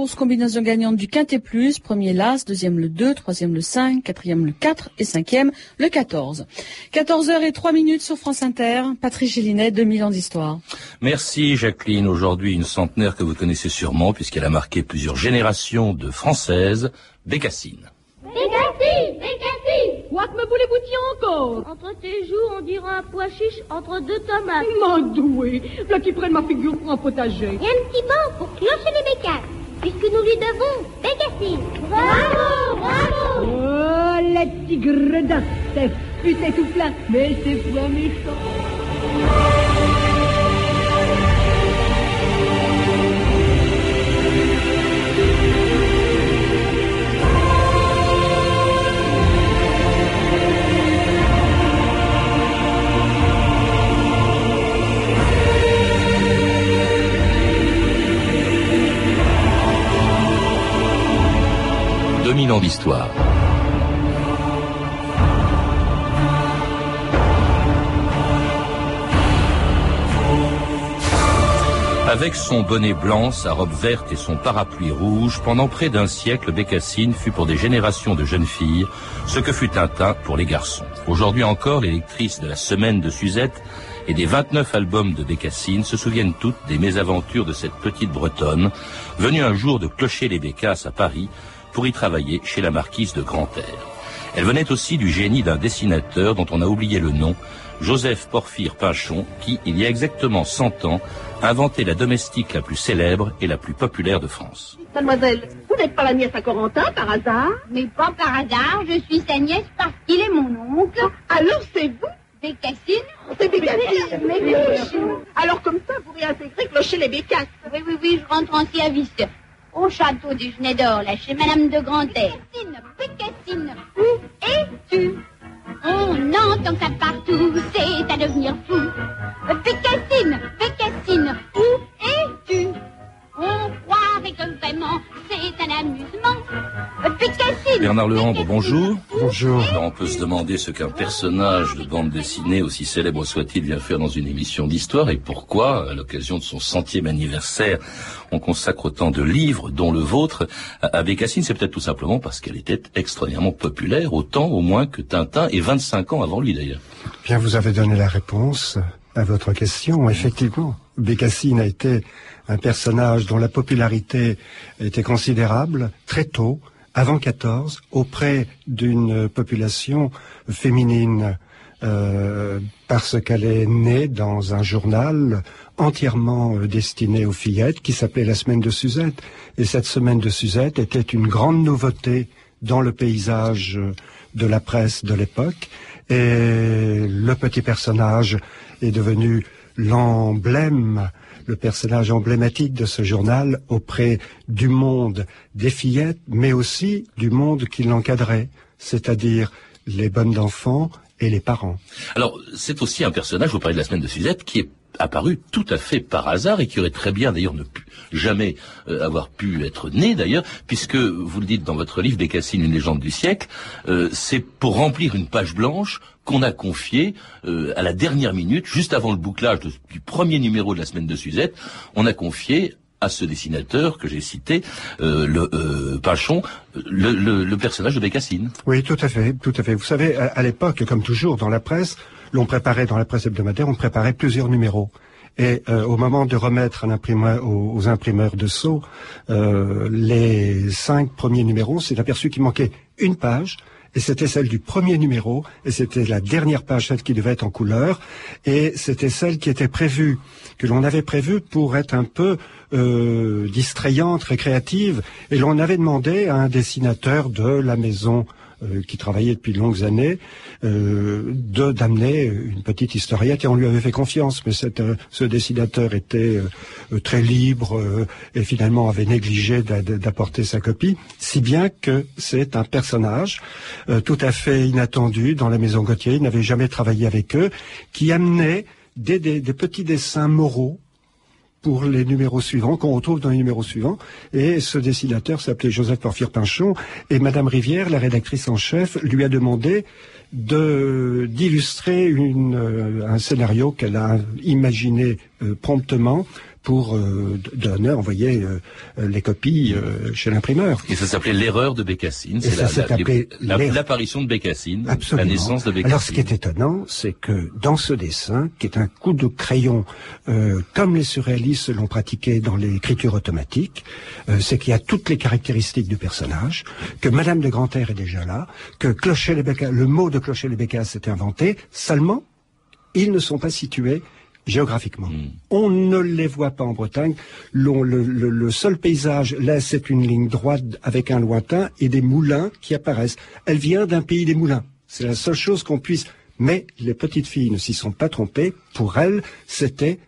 course combinaison gagnante du Quintet Plus, premier l'As, deuxième le 2, troisième le 5, quatrième le 4 et cinquième le 14. 14h et 3 minutes sur France Inter, Patrice Gélinet, 2000 ans d'histoire. Merci Jacqueline, aujourd'hui une centenaire que vous connaissez sûrement puisqu'elle a marqué plusieurs générations de Françaises, Bécassine. Bécassine Bécassine Quoi que me voulez-vous encore Entre tes joues, on dirait un pois chiche entre deux tomates. Mandoué, là qui prennent ma figure pour un potager. Et un petit banc pour clocher les bécasses, puisque nous lui devons Bécassine. Bravo Bravo Oh, les petits gredins, c'est putain tout plein, mais c'est pas méchant. Avec son bonnet blanc, sa robe verte et son parapluie rouge, pendant près d'un siècle, Bécassine fut pour des générations de jeunes filles ce que fut Tintin pour les garçons. Aujourd'hui encore, les lectrices de la Semaine de Suzette et des 29 albums de Bécassine se souviennent toutes des mésaventures de cette petite Bretonne, venue un jour de clocher les Bécasses à Paris pour y travailler chez la marquise de Grantaire. Elle venait aussi du génie d'un dessinateur dont on a oublié le nom, Joseph Porphyre Pinchon, qui, il y a exactement 100 ans, inventait la domestique la plus célèbre et la plus populaire de France. Mademoiselle, vous n'êtes pas la nièce à Corentin par hasard? Mais pas par hasard, je suis sa nièce parce qu'il est mon oncle. Alors c'est vous? Bécassine C'est Bécassine Mais oui. Alors comme ça, vous réintégrez Clocher les Bécasses Oui, oui, oui, je rentre en service. Au château du Genet d'Or, là, chez Madame de. Bécassine, Bécassine, où es-tu? On entend ça partout, c'est à devenir fou. Bécassine, Bécassine, où es-tu? On croirait que vraiment c'est un amusement. Bécassine Bernard Lehambre, bonjour. Bonjour. Alors, on peut se demander ce qu'un personnage de bande dessinée, aussi célèbre soit-il, vient faire dans une émission d'histoire et pourquoi, à l'occasion de son centième anniversaire, on consacre autant de livres, dont le vôtre, à à Bécassine. C'est peut-être tout simplement parce qu'elle était extraordinairement populaire, autant au moins que Tintin, et 25 ans avant lui d'ailleurs. Bien, vous avez donné la réponse à votre question. Effectivement, Bécassine a été un personnage dont la popularité était considérable très tôt, avant 14, auprès d'une population féminine, euh, parce qu'elle est née dans un journal entièrement euh, destiné aux fillettes qui s'appelait la Semaine de Suzette. Et cette Semaine de Suzette était une grande nouveauté dans le paysage euh, de la presse de l'époque. Et le petit personnage est devenu l'emblème, le personnage emblématique de ce journal auprès du monde des fillettes, mais aussi du monde qui l'encadrait, c'est-à-dire les bonnes d'enfants et les parents. Alors, c'est aussi un personnage, vous parlez de la semaine de Suzette, qui est apparu tout à fait par hasard et qui aurait très bien d'ailleurs ne pu jamais euh, avoir pu être né d'ailleurs, puisque vous le dites dans votre livre Bécassine, une légende du siècle, euh, c'est pour remplir une page blanche qu'on a confié euh, à la dernière minute, juste avant le bouclage du premier numéro de la semaine de Suzette, on a confié à ce dessinateur que j'ai cité, le Pinchon, le, personnage de Bécassine. Oui, tout à fait, tout à fait. Vous savez, à l'époque, comme toujours dans la presse, l'on préparait dans la presse hebdomadaire, on préparait plusieurs numéros. Et euh, au moment de remettre aux, imprimeurs de Sceaux euh, les cinq premiers numéros, c'est aperçu qu'il manquait une page. Et c'était celle du premier numéro, et c'était la dernière page, celle qui devait être en couleur, et c'était celle qui était prévue, que l'on avait prévue pour être un peu euh, distrayante, récréative, et l'on avait demandé à un dessinateur de la maison euh, qui travaillait depuis de longues années, euh, d'amener une petite historiette et on lui avait fait confiance. Mais euh, ce dessinateur était très libre et finalement avait négligé d'a- d'a- d'apporter sa copie, si bien que c'est un personnage tout à fait inattendu dans la maison Gauthier. Il n'avait jamais travaillé avec eux, qui amenait des- des petits dessins moraux pour les numéros suivants, qu'on retrouve dans les numéros suivants. Et ce dessinateur s'appelait Joseph Porphyre Pinchon. Et Madame Rivière, la rédactrice en chef, lui a demandé de d'illustrer euh, un scénario qu'elle a imaginé euh, promptement pour euh, donner, envoyer euh, les copies euh, chez l'imprimeur. Et ça s'appelait l'erreur de Bécassine. La- l'erreur. l'apparition de Bécassine, Absolument. la naissance de Bécassine. Alors, ce qui est étonnant, c'est que dans ce dessin, qui est un coup de crayon, euh, comme les surréalistes l'ont pratiqué dans l'écriture automatique, euh, c'est qu'il y a toutes les caractéristiques du personnage, que Madame de Grantaire est déjà là, que Clocher les Bécasses, le mot de Clocher les Bécasses s'est inventé, seulement, ils ne sont pas situés géographiquement. Hmm. On ne les voit pas en Bretagne. L'on- le, le- le seul paysage, là, c'est une ligne droite avec un lointain et des moulins qui apparaissent. Elle vient d'un pays des moulins. C'est la seule chose qu'on puisse. Mais les petites filles ne s'y sont pas trompées. Pour elles, c'était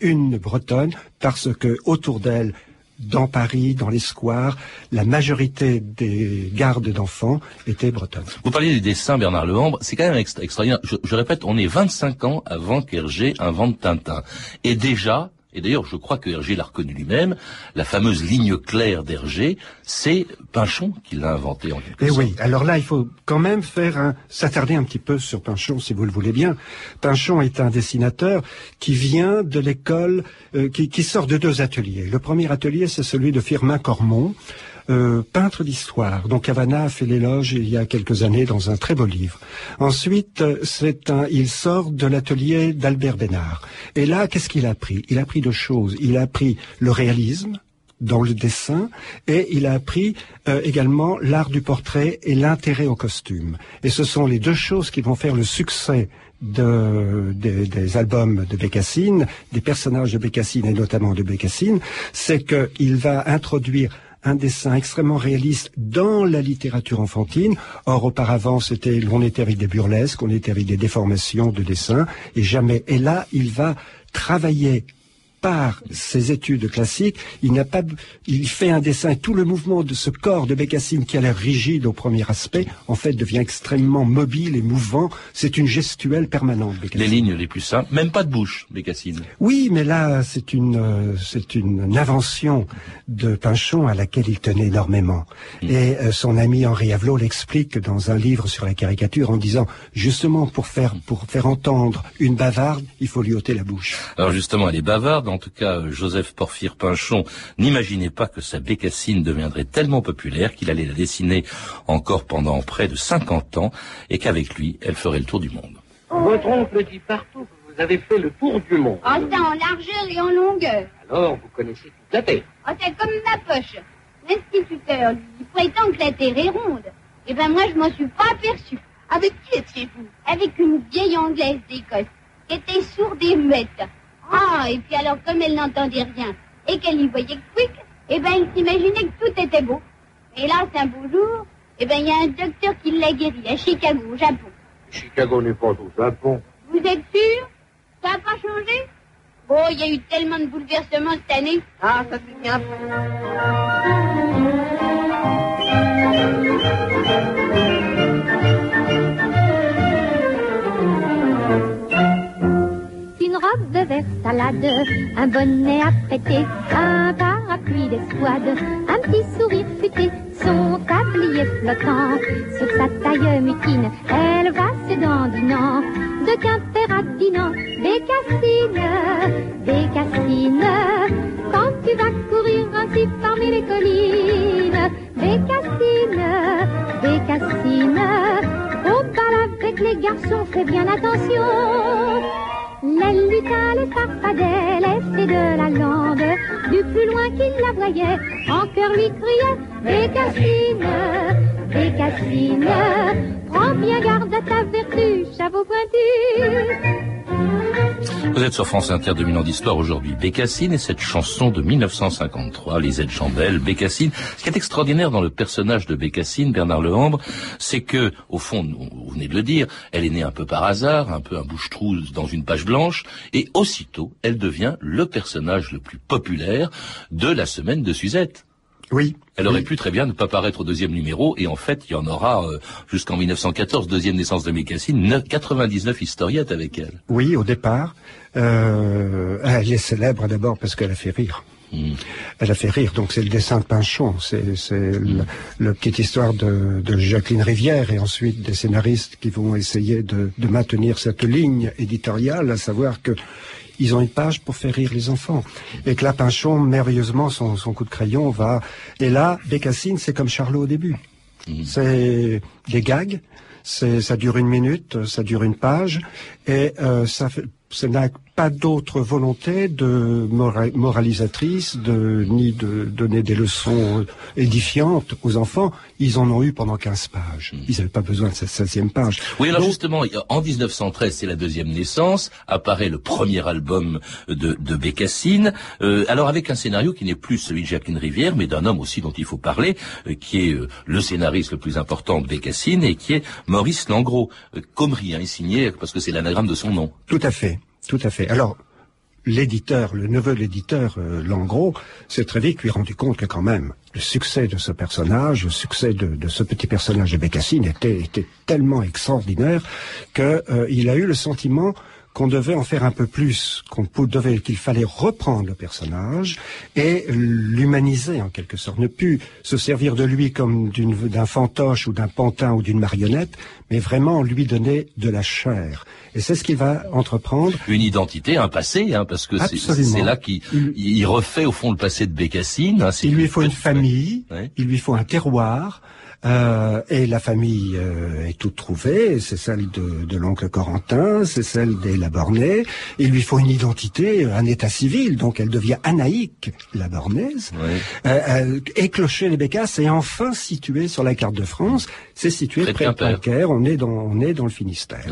une Bretonne parce que autour d'elle, dans Paris, dans les squares, la majorité des gardes d'enfants étaient bretonnes. Vous parliez du dessin Bernard Lehambre, c'est quand même extra- extraordinaire. Je, je répète, on est 25 ans avant qu'Hergé invente Tintin. Et déjà, et d'ailleurs je crois que Hergé l'a reconnu lui-même, la fameuse ligne claire d'Hergé, c'est Pinchon qui l'a inventé en quelque Eh sorte. oui, alors là, il faut quand même faire un, s'attarder un petit peu sur Pinchon, si vous le voulez bien. Pinchon est un dessinateur qui vient de l'école, euh, qui, qui sort de deux ateliers. Le premier atelier, c'est celui de Firmin Cormon, euh, peintre d'histoire, dont Cavana a fait l'éloge il y a quelques années dans un très beau livre. Ensuite, euh, c'est un, il sort de l'atelier d'Albert Bénard. Et là, qu'est-ce qu'il a appris Il a appris deux choses. Il a appris le réalisme, dans le dessin et il a appris euh, également l'art du portrait et l'intérêt au costume. Et ce sont les deux choses qui vont faire le succès de, des, des albums de Bécassine, des personnages de Bécassine et notamment de Bécassine, c'est qu'il va introduire un dessin extrêmement réaliste dans la littérature enfantine. Or, auparavant, c'était, on était avec des burlesques, on était avec des déformations de dessin, et jamais. Et là, il va travailler par ses études classiques, il n'a pas, il fait un dessin tout le mouvement de ce corps de Bécassine qui a l'air rigide au premier aspect, en fait, devient extrêmement mobile et mouvant. C'est une gestuelle permanente, Les Bécassine. lignes les plus simples, même pas de bouche, Bécassine. Oui, mais là, c'est une, euh, c'est une invention de Pinchon à laquelle il tenait énormément. Et euh, son ami Henri Avelot l'explique dans un livre sur la caricature en disant, justement, pour faire, pour faire entendre une bavarde, il faut lui ôter la bouche. Alors justement, elle est bavarde. En tout cas, euh, Joseph Porphyre Pinchon n'imaginait pas que sa Bécassine deviendrait tellement populaire qu'il allait la dessiner encore pendant près de 50 ans et qu'avec lui, elle ferait le tour du monde. Votre oncle dit partout que vous avez fait le tour du monde. Oh, ça en largeur et en longueur. Alors, vous connaissez toute la terre. Oh, c'est comme ma poche. L'instituteur, lui, prétend que la terre est ronde. Eh ben, moi, je m'en suis pas aperçu. Avec qui étiez-vous? Avec une vieille anglaise d'Écosse, qui était sourde et muette. Ah, et puis alors, comme elle n'entendait rien, et qu'elle y voyait que quick, eh ben, elle s'imaginait que tout était beau. Et là, c'est un beau jour, eh ben, il y a un docteur qui l'a guéri à Chicago, au Japon. Chicago n'est pas au Japon. Vous êtes sûr? Ça n'a pas changé? Oh, il y a eu tellement de bouleversements cette année. Ah, ça c'est bien. Robe verte salade, un bonnet à prêter, un parapluie d'escouade, un petit sourire futé, son tablier flottant. Sur sa taille mutine, elle va se dandinant. De Quimper à Dinan, Bécassine, Bécassine, quand tu vas courir ainsi parmi les collines, Bécassine, Bécassine, au bal avec les garçons, fais bien attention. Les lutas, les farfadets, les fées de la lande, du plus loin qu'il la voyait, en cœur lui criait Bécassine, Bécassine, prends bien garde à ta vertu, chapeau pointu. Vous êtes sur France Inter 2000 ans d'histoire aujourd'hui. Bécassine et cette chanson de 1953, Lisette Chambel, Bécassine. Ce qui est extraordinaire dans le personnage de Bécassine, Bernard Lehambre, c'est que, au fond, vous venez de le dire, elle est née un peu par hasard, un peu un bouche-trou dans une page blanche, et aussitôt, elle devient le personnage le plus populaire de la semaine de Suzette. Oui. Elle aurait Oui. pu très bien ne pas paraître au deuxième numéro, et en fait, il y en aura euh, jusqu'en 1914, deuxième naissance de Bécassine, neuf- 99 historiettes avec elle. Oui, au départ. Euh, elle est célèbre d'abord parce qu'elle a fait rire. Mm. Elle a fait rire, donc c'est le dessin de Pinchon, c'est c'est le, le petite histoire de, de Jacqueline Rivière et ensuite des scénaristes qui vont essayer de, de maintenir cette ligne éditoriale, à savoir que ils ont une page pour faire rire les enfants. Et que merveilleusement, son, son coup de crayon va... Et là, Bécassine, c'est comme Charlot au début. C'est des gags, c'est, ça dure une minute, ça dure une page, et euh, ça fait, n'a pas d'autre volonté de mora- moralisatrice, de, ni de donner des leçons édifiantes aux enfants. Ils en ont eu pendant 15 pages. Ils n'avaient pas besoin de cette 16e page. Oui, alors Donc, justement, en 1913, c'est la deuxième naissance, apparaît le premier album de, de Bécassine, euh, alors avec un scénario qui n'est plus celui de Jacqueline Rivière, mais d'un homme aussi dont il faut parler, euh, qui est euh, le scénariste le plus important de Bécassine, et qui est Maurice Langros. Comrie, hein, il signé parce que c'est l'anagramme de son nom. Tout à fait, tout à fait. Alors, l'éditeur, le neveu de l'éditeur, euh, Langros, s'est très vite lui rendu compte que quand même, le succès de ce personnage, le succès de, ce petit personnage de Bécassine était, était tellement extraordinaire qu'il a eu le sentiment qu'on devait en faire un peu plus, qu'on devait, qu'il fallait reprendre le personnage et l'humaniser en quelque sorte, ne plus se servir de lui comme d'une- d'un fantoche ou d'un pantin ou d'une marionnette, mais vraiment lui donner de la chair. Et c'est ce qu'il va entreprendre. Une identité, un passé, hein, parce que c'est- là qu'il il refait au fond le passé de Bécassine. hein, Il lui faut une famille, Ouais. il lui faut un terroir, euh, et la famille euh, est toute trouvée. C'est celle de, de l'oncle Corentin, c'est celle des Labornais. Il lui faut une identité, un état civil, donc elle devient Anaïque Labornaise. Ouais. Euh, euh, éclocher les Bécasses est enfin situé sur la carte de France. C'est situé Près près de Quimper. On est dans, on est dans le Finistère.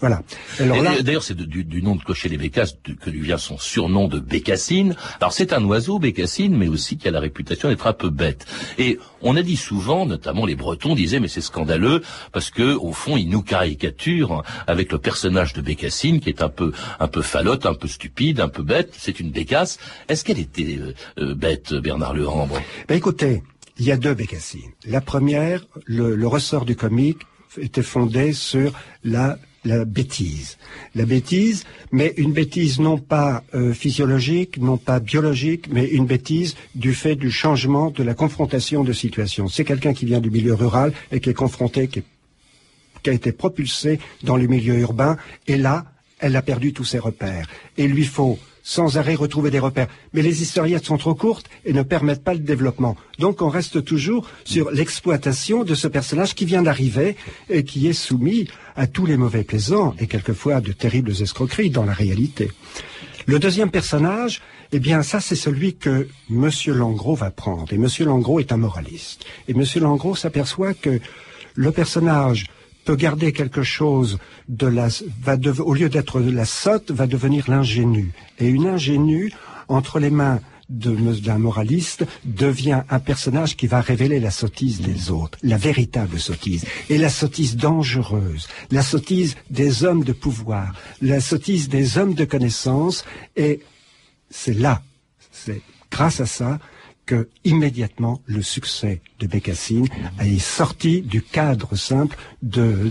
Voilà. Alors Et là, D'ailleurs, c'est du, du nom de Clocher les Bécasses que lui vient son surnom de Bécassine. Alors, c'est un oiseau, Bécassine, mais aussi qui a la réputation d'être un peu bête. Et on a dit souvent, notamment les Bretons disaient, mais c'est scandaleux, parce que au fond, ils nous caricaturent avec le personnage de Bécassine, qui est un peu, un peu falote, un peu stupide, un peu bête. C'est une bécasse. Est-ce qu'elle était euh, euh, bête, Bernard Lehambre Ben écoutez, il y a deux bécassines. La première, le, le ressort du comique était fondé sur la, la bêtise. La bêtise, mais une bêtise non pas euh, physiologique, non pas biologique, mais une bêtise du fait du changement, de la confrontation de situation. C'est quelqu'un qui vient du milieu rural et qui est confronté, qui, qui a été propulsé dans le milieu urbain, et là, elle a perdu tous ses repères. Et il lui faut sans arrêt retrouver des repères. Mais les historiettes sont trop courtes et ne permettent pas le développement. Donc on reste toujours sur l'exploitation de ce personnage qui vient d'arriver et qui est soumis à tous les mauvais plaisants et quelquefois de terribles escroqueries dans la réalité. Le deuxième personnage, eh bien, ça, c'est celui que Monsieur Langros va prendre. Et Monsieur Langros est un moraliste. Et Monsieur Langros s'aperçoit que le personnage peut garder quelque chose de la, va de- au lieu d'être la sotte, va devenir l'ingénue. Et une ingénue, entre les mains d'un moraliste, devient un personnage qui va révéler la sottise des autres, la véritable sottise, et la sottise dangereuse, la sottise des hommes de pouvoir, la sottise des hommes de connaissance, et c'est là, c'est grâce à ça que immédiatement le succès de Bécassine est sorti du cadre simple d'un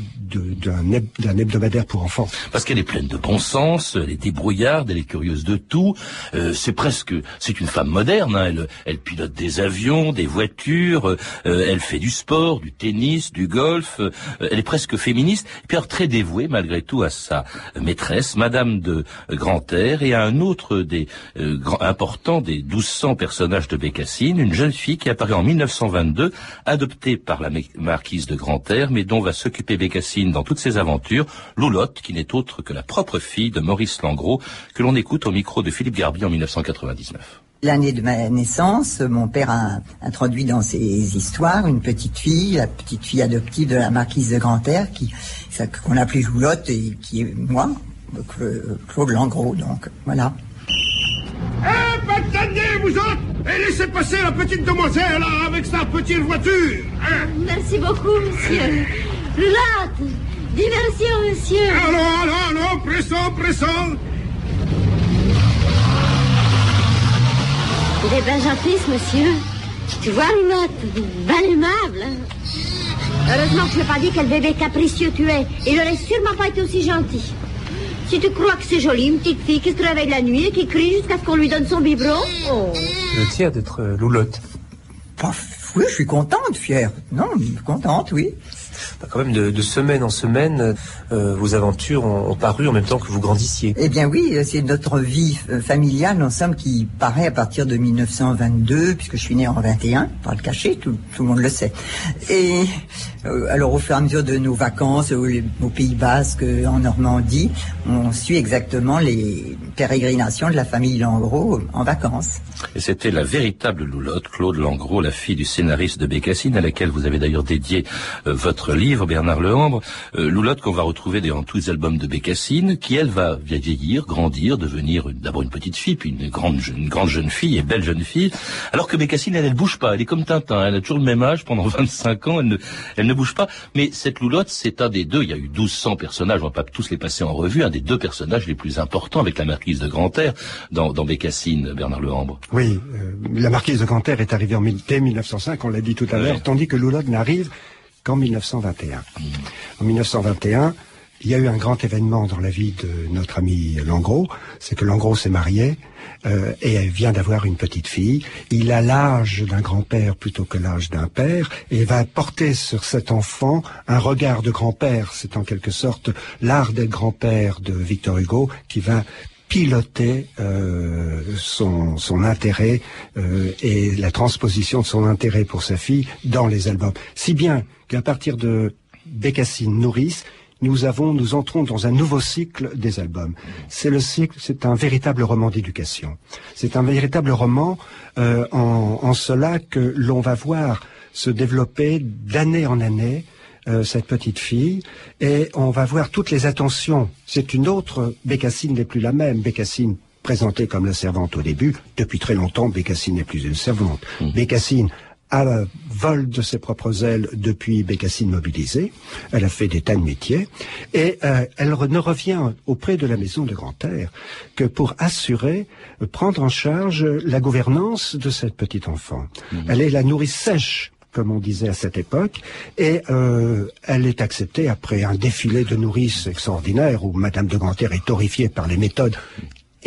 heb- d'un hebdomadaire pour enfants. Parce qu'elle est pleine de bon sens, elle est débrouillarde, elle est curieuse de tout. Euh, c'est presque, c'est une femme moderne. hein. Elle, elle pilote des avions, des voitures. euh, elle fait du sport, du tennis, du golf. euh, elle est presque féministe. Et puis alors très dévouée malgré tout à sa maîtresse, Madame de Grantaire, et à un autre des euh, grands, importants des 1200 personnages de Bécassine, une jeune fille qui apparaît en 1922, adoptée par la marquise de Grantaire, mais dont va s'occuper Bécassine dans toutes ses aventures, Loulotte, qui n'est autre que la propre fille de Maurice Langros, que l'on écoute au micro de Philippe Garbi en 1999. L'année de ma naissance, mon père a introduit dans ses histoires une petite fille, la petite fille adoptive de la marquise de Grantaire, qui qu'on appelait Joulotte et qui est moi, Cla- Claude Langros. Donc voilà. Eh, vous autres Et laissez passer la petite demoiselle là, avec sa petite voiture hein. Merci beaucoup, monsieur. Loulotte, diversion, monsieur. Allons, allons, allons, pressons, pressons Il est bien gentil, ce monsieur. Tu vois, Loulotte, bien aimable. hein. Heureusement que je n'ai pas dit quel bébé capricieux tu es. Il n'aurait sûrement pas été aussi gentil. Si tu crois que c'est joli, une petite fille qui se réveille la nuit et qui crie jusqu'à ce qu'on lui donne son biberon. Oh. Je tiens d'être loulotte. Paf, oui, je suis contente, fière. Non, contente, oui. Bah, quand même de, semaine en semaine, vos aventures ont, paru en même temps que vous grandissiez. Eh bien oui, c'est notre vie familiale, en somme, qui paraît à partir de 1922, puisque je suis né en 21, par le cachet, tout, tout le monde le sait. Et alors au fur et à mesure de nos vacances au, au Pays Basque, en Normandie, on suit exactement les pérégrinations de la famille Langros en vacances. Et c'était la véritable loulotte, Claude Langros, la fille du scénariste de Bécassine, à laquelle vous avez d'ailleurs dédié euh, votre livre, Bernard Lehambre. Euh, loulotte qu'on va retrouver dans tous les albums de Bécassine, qui elle va vieillir, grandir, devenir d'abord une petite fille, puis une grande, une grande jeune fille et belle jeune fille. Alors que Bécassine, elle, elle bouge pas, elle est comme Tintin, elle a toujours le même âge pendant 25 ans, elle ne, elle ne bouge pas. Mais cette loulotte, c'est un des deux, il y a eu 1200 personnages, on va pas tous les passer en revue, un des deux personnages les plus importants avec la marquise de Grantaire dans, dans Bécassine, Bernard Lehambre. Oui, euh, la marquise de Grantaire est arrivée en, dès 1905, on l'a dit tout à l'heure, tandis que Loulotte n'arrive qu'en 1921. Mm. En 1921, il y a eu un grand événement dans la vie de notre ami Langros, c'est que Langros s'est marié euh, et vient d'avoir une petite fille. Il a l'âge d'un grand-père plutôt que l'âge d'un père et va porter sur cet enfant un regard de grand-père. C'est en quelque sorte l'art d'être grand-père de Victor Hugo qui va piloter euh, son, son, intérêt euh, et la transposition de son intérêt pour sa fille dans les albums. Si bien qu'à partir de Bécassine Nourrice, nous avons, nous entrons dans un nouveau cycle des albums. C'est le cycle, c'est un véritable roman d'éducation. C'est un véritable roman euh, en, en, cela que l'on va voir se développer d'année en année euh, cette petite fille, et on va voir toutes les attentions. C'est une autre Bécassine n'est plus la même. Bécassine présentée comme la servante au début, depuis très longtemps, Bécassine n'est plus une servante. Mmh. Bécassine a vol de ses propres ailes depuis Bécassine mobilisée. Elle a fait des tas de métiers et euh, elle ne revient auprès de la maison de Grand-Air que pour assurer, euh, prendre en charge la gouvernance de cette petite enfant. Mmh. Elle est la nourrice sèche comme on disait à cette époque, et euh, elle est acceptée après un défilé de nourrices extraordinaire où Madame de Grantaire est horrifiée par les méthodes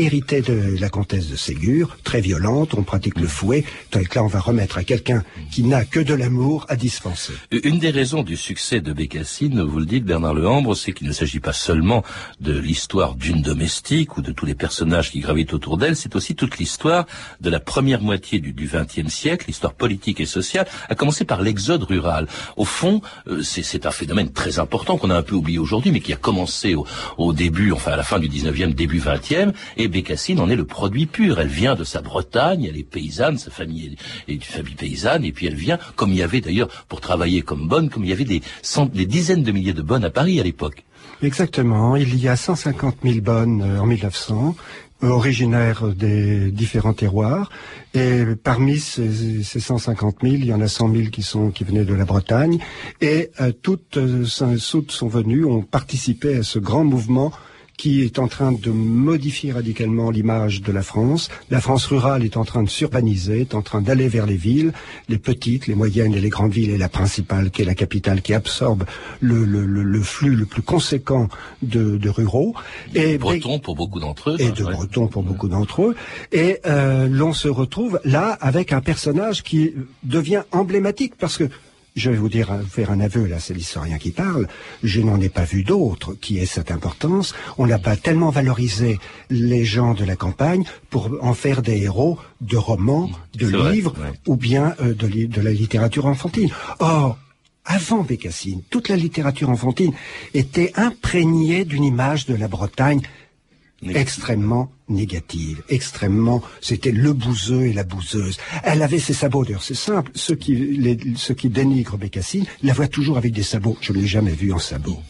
héritée de la comtesse de Ségur, très violente, on pratique le fouet, là on va remettre à quelqu'un qui n'a que de l'amour à dispenser. Une des raisons du succès de Bécassine, vous le dites Bernard Lehambre, c'est qu'il ne s'agit pas seulement de l'histoire d'une domestique ou de tous les personnages qui gravitent autour d'elle, c'est aussi toute l'histoire de la première moitié du XXe siècle, l'histoire politique et sociale, à commencer par l'exode rural. Au fond, euh, c'est un phénomène très important qu'on a un peu oublié aujourd'hui, mais qui a commencé au, au, début, enfin à la fin du XIXe, début XXe, et Bécassine en est le produit pur. Elle vient de sa Bretagne, elle est paysanne, sa famille est une famille paysanne, et puis elle vient, comme il y avait d'ailleurs, pour travailler comme bonne, comme il y avait des, des dizaines de milliers de bonnes à Paris à l'époque. Exactement. Il y a 150 000 bonnes euh, en 1900, euh, originaires des différents terroirs. Et parmi ces, 150 000, il y en a 100 000 qui sont qui venaient de la Bretagne. Et euh, toutes, euh, toutes sont venues, ont participé à ce grand mouvement qui est en train de modifier radicalement l'image de la France. La France rurale est en train de s'urbaniser, est en train d'aller vers les villes, les petites, les moyennes et les grandes villes, et la principale, qui est la capitale, qui absorbe le, le, le, flux le plus conséquent de, de ruraux. Et bretons pour beaucoup d'entre eux. Et de bretons pour beaucoup d'entre eux. Et euh, l'on se retrouve là avec un personnage qui devient emblématique, parce que je vais vous dire, faire un aveu, là, c'est l'historien qui parle. Je n'en ai pas vu d'autres qui aient cette importance? On n'a pas tellement valorisé les gens de la campagne pour en faire des héros de romans, de livres, ou bien euh, de, de la littérature enfantine. Or, avant Bécassine, toute la littérature enfantine était imprégnée d'une image de la Bretagne extrêmement négative, extrêmement, c'était le bouseux et la bouseuse. Elle avait ses sabots, d'ailleurs c'est simple, ceux qui, les, ceux qui dénigrent Bécassine la voient toujours avec des sabots. Je ne l'ai jamais vue en sabots.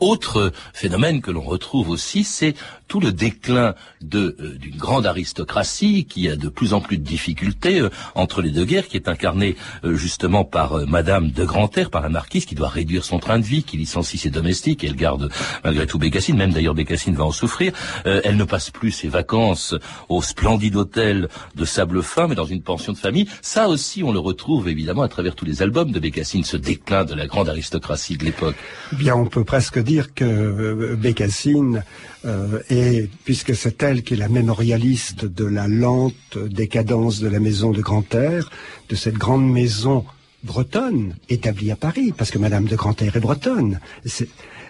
Autre phénomène que l'on retrouve aussi, c'est tout le déclin de euh, d'une grande aristocratie qui a de plus en plus de difficultés euh, entre les deux guerres, qui est incarnée euh, justement par Madame de Grantaire, par la marquise, qui doit réduire son train de vie, qui licencie ses domestiques, et elle garde malgré tout Bécassine, même d'ailleurs Bécassine va en souffrir. elle ne passe plus ses vacances au splendide hôtel de Sable Fin, mais dans une pension de famille. Ça aussi, on le retrouve évidemment à travers tous les albums de Bécassine, ce déclin de la grande aristocratie de l'époque. Bien, on peut presque dire que Bécassine euh, et puisque c'est elle qui est la mémorialiste de la lente décadence de la maison de Grand-Air, de cette grande maison bretonne établie à Paris, parce que Madame de Grantaire est bretonne.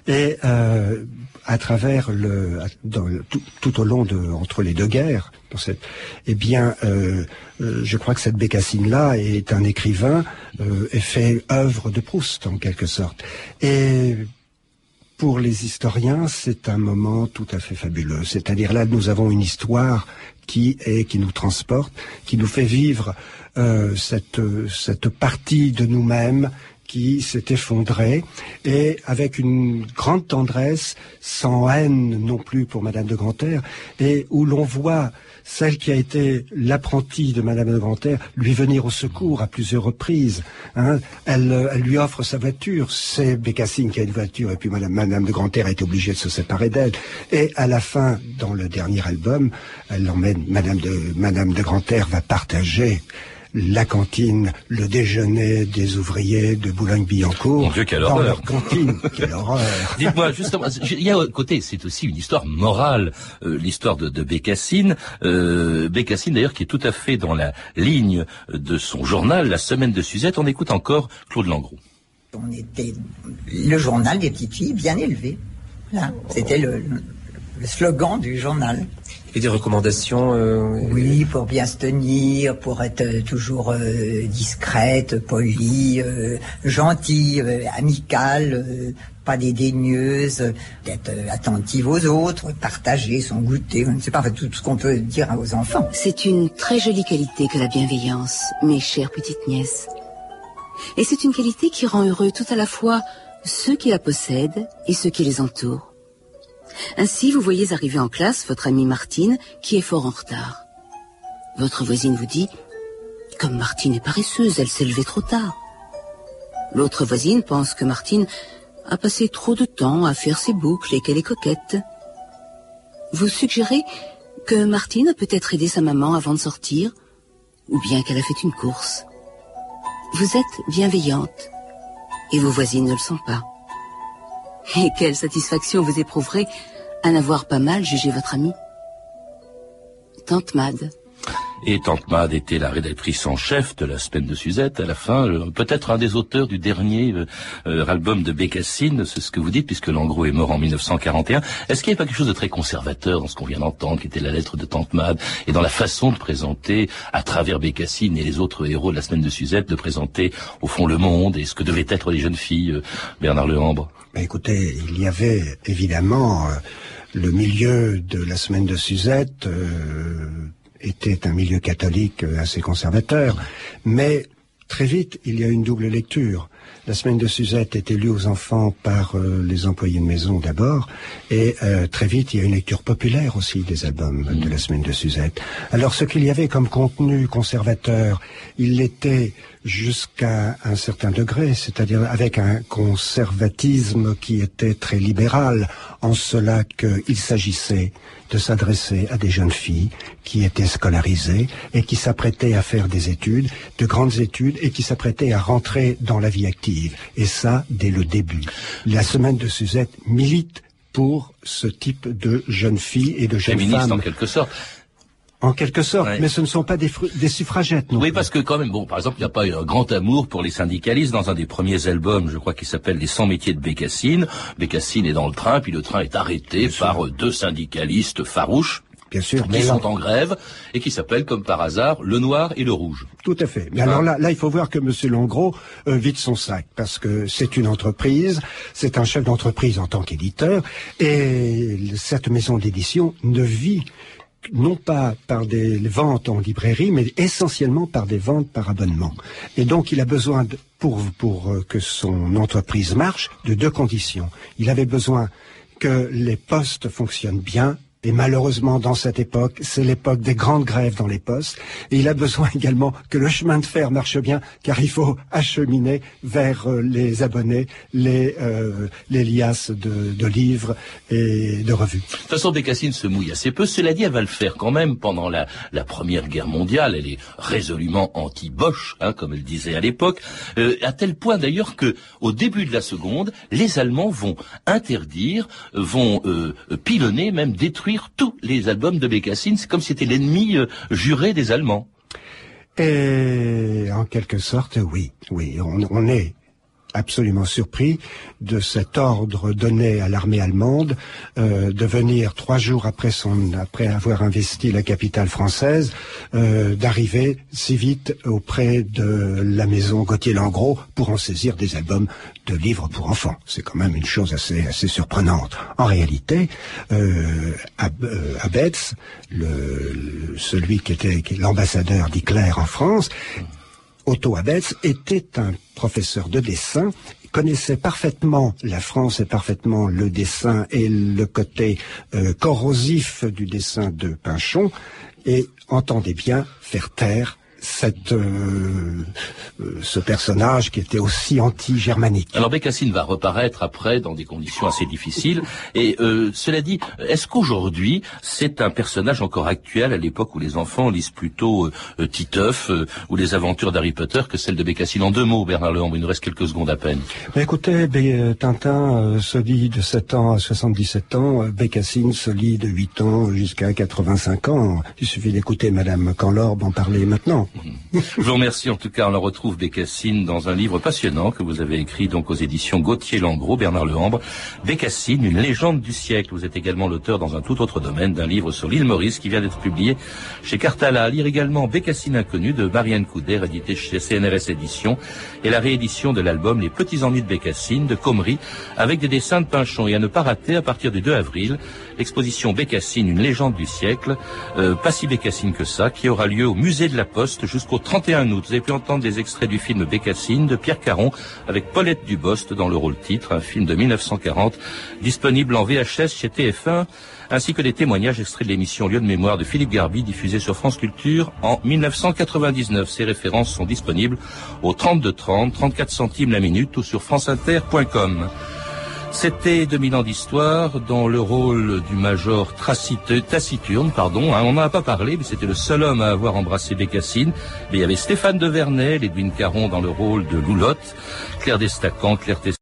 Et euh, à travers le, tout, au long de entre les deux guerres, eh bien, euh, euh, je crois que cette Bécassine-là est un écrivain euh, et fait œuvre de Proust en quelque sorte. Et pour les historiens, c'est un moment tout à fait fabuleux. C'est-à-dire là, nous avons une histoire qui est, qui nous transporte, qui nous fait vivre euh, cette, cette partie de nous-mêmes qui s'est effondrée et avec une grande tendresse, sans haine non plus pour Madame de Grantaire, et où l'on voit celle qui a été l'apprentie de Madame de Grantaire lui venir au secours à plusieurs reprises. Hein. Elle, elle, lui offre sa voiture, c'est Bécassine qui a une voiture, et puis Madame, Madame de Grantaire été obligée de se séparer d'elle. Et à la fin, dans le dernier album, elle l'emmène, Madame de, Madame de Grantaire va partager la cantine, le déjeuner des ouvriers de Boulogne-Billancourt. Mon Dieu, quelle dans horreur. leur cantine. quelle horreur. Dites-moi, justement, il y a côté, c'est aussi une histoire morale, euh, l'histoire de, de Bécassine. Euh, Bécassine, d'ailleurs, qui est tout à fait dans la ligne de son journal, La Semaine de Suzette. On écoute encore Claude Langroux. On était le journal des petites filles bien élevées. Là, c'était le, le slogan du journal. Et des recommandations euh... Oui, pour bien se tenir, pour être euh, toujours euh, discrète, polie, euh, gentille, euh, amicale, euh, pas dédaigneuse, d'être attentive aux autres, partager son goûter, je ne sais pas, tout ce qu'on peut dire aux enfants. C'est une très jolie qualité que la bienveillance, mes chères petites nièces. Et c'est une qualité qui rend heureux tout à la fois ceux qui la possèdent et ceux qui les entourent. Ainsi, vous voyez arriver en classe votre amie Martine, qui est fort en retard. Votre voisine vous dit, comme Martine est paresseuse, elle s'est levée trop tard. L'autre voisine pense que Martine a passé trop de temps à faire ses boucles et qu'elle est coquette. Vous suggérez que Martine a peut-être aidé sa maman avant de sortir, ou bien qu'elle a fait une course. Vous êtes bienveillante, et vos voisines ne le sont pas. Et quelle satisfaction vous éprouverez à n'avoir pas mal jugé votre amie. Tante Mad. Et Tante Mad était la rédactrice en chef de la semaine de Suzette à la fin, euh, peut-être un des auteurs du dernier euh, euh, album de Bécassine, c'est ce que vous dites, puisque Langros est mort en 1941. Est-ce qu'il n'y a pas quelque chose de très conservateur dans ce qu'on vient d'entendre, qui était la lettre de Tante Mad, et dans la façon de présenter, à travers Bécassine et les autres héros de la semaine de Suzette, de présenter au fond le monde et ce que devaient être les jeunes filles, Bernard Lehambre écoutez, il y avait évidemment euh, le milieu de la semaine de Suzette euh, était un milieu catholique euh, assez conservateur, mais très vite il y a une double lecture. La semaine de Suzette était lue aux enfants par euh, les employés de maison d'abord, et très vite il y a une lecture populaire aussi des albums de la semaine de Suzette. Alors ce qu'il y avait comme contenu conservateur, il l'était jusqu'à un certain degré, c'est-à-dire avec un conservatisme qui était très libéral, en cela qu'il s'agissait de s'adresser à des jeunes filles qui étaient scolarisées et qui s'apprêtaient à faire des études, de grandes études, et qui s'apprêtaient à rentrer dans la vie active. Et ça, dès le début. La semaine de Suzette milite pour ce type de jeunes filles et de jeunes Féministe femmes. en quelque sorte. En quelque sorte, Ouais. mais ce ne sont pas des, suffragettes, non Oui, plus. parce que quand même, bon, par exemple, il n'y a pas eu un grand amour pour les syndicalistes dans un des premiers albums, je crois, qui s'appelle Les 100 métiers de Bécassine. Bécassine est dans le train, puis le train est arrêté par euh, deux syndicalistes farouches. Bien sûr, qui mais là- sont en grève et qui s'appellent, comme par hasard, le noir et le rouge. Tout à fait. Mais alors là, là, il faut voir que M. Langros euh, vide son sac parce que c'est une entreprise, c'est un chef d'entreprise en tant qu'éditeur, et cette maison d'édition ne vit non pas par des ventes en librairie, mais essentiellement par des ventes par abonnement. Et donc, il a besoin, pour, pour euh, que son entreprise marche, de deux conditions. Il avait besoin que les postes fonctionnent bien. Et malheureusement, dans cette époque, c'est l'époque des grandes grèves dans les postes. Et il a besoin également que le chemin de fer marche bien, car il faut acheminer vers euh, les abonnés les, euh, les liasses de, de livres et de revues. De toute façon, Bécassine se mouille assez peu. Cela dit, elle va le faire quand même pendant la, la Première Guerre mondiale. Elle est résolument anti-Bosch, hein, comme elle disait à l'époque, euh, à tel point d'ailleurs que, au début de la Seconde, les Allemands vont interdire, vont euh, pilonner, même détruire tous les albums de Bécassine. C'est comme si c'était l'ennemi euh, juré des Allemands. Et en quelque sorte, oui, oui, on, on est absolument surpris de cet ordre donné à l'armée allemande euh, de venir trois jours après son avoir investi la capitale française euh, d'arriver si vite auprès de la maison Gauthier-Langros pour en saisir des albums de livres pour enfants. C'est quand même une chose assez assez surprenante. En réalité, euh, Abetz, le, celui qui était l'ambassadeur d'Hitler en France, Otto Abetz était un professeur de dessin connaissait parfaitement la France et parfaitement le dessin et le côté euh, corrosif du dessin de Pinchon et entendait bien faire taire cette, euh, euh, ce personnage qui était aussi anti-germanique. Alors Bécassine va reparaître après dans des conditions assez difficiles. Et euh, cela dit, est-ce qu'aujourd'hui c'est un personnage encore actuel à l'époque où les enfants lisent plutôt euh, Titeuf euh, ou les aventures d'Harry Potter que celle de Bécassine? En deux mots, Bernard Lehambre, il nous reste quelques secondes à peine. Mais écoutez, Bé Tintin se lit de 7 ans à 77 ans, Bécassine se lit de 8 ans jusqu'à 85 ans. Il suffit d'écouter Madame Canlorbe en parler maintenant. Je vous remercie en tout cas. On la retrouve Bécassine dans un livre passionnant que vous avez écrit donc aux éditions Gauthier Langros, Bernard Lehambre. Bécassine, une légende du siècle. Vous êtes également l'auteur dans un tout autre domaine d'un livre sur l'île Maurice qui vient d'être publié chez Cartala. À lire également Bécassine inconnu de Marianne Couder, édité chez CNRS Éditions, et la réédition de l'album Les Petits Ennuis de Bécassine de Comrie avec des dessins de Pinchon. Et à ne pas rater à partir du 2 avril, l'exposition Bécassine, une légende du siècle, euh, pas si Bécassine que ça, qui aura lieu au musée de la Poste jusqu'au 31 août. Vous avez pu entendre des extraits du film Bécassine de Pierre Caron avec Paulette Dubost dans le rôle titre, un film de 1940 disponible en VHS chez TF1 ainsi que des témoignages extraits de l'émission Lieu de mémoire de Philippe Garbi diffusée sur France Culture en 1999. Ces références sont disponibles au 32 30, 34 centimes la minute ou sur franceinter.com. C'était 2000 ans d'histoire dans le rôle du major taciturne, pardon. Hein, on n'en a pas parlé, mais c'était le seul homme à avoir embrassé Bécassine. Mais il y avait Stéphane de Vernet, Edwin Caron dans le rôle de Loulotte, Claire Destacant, Claire Tess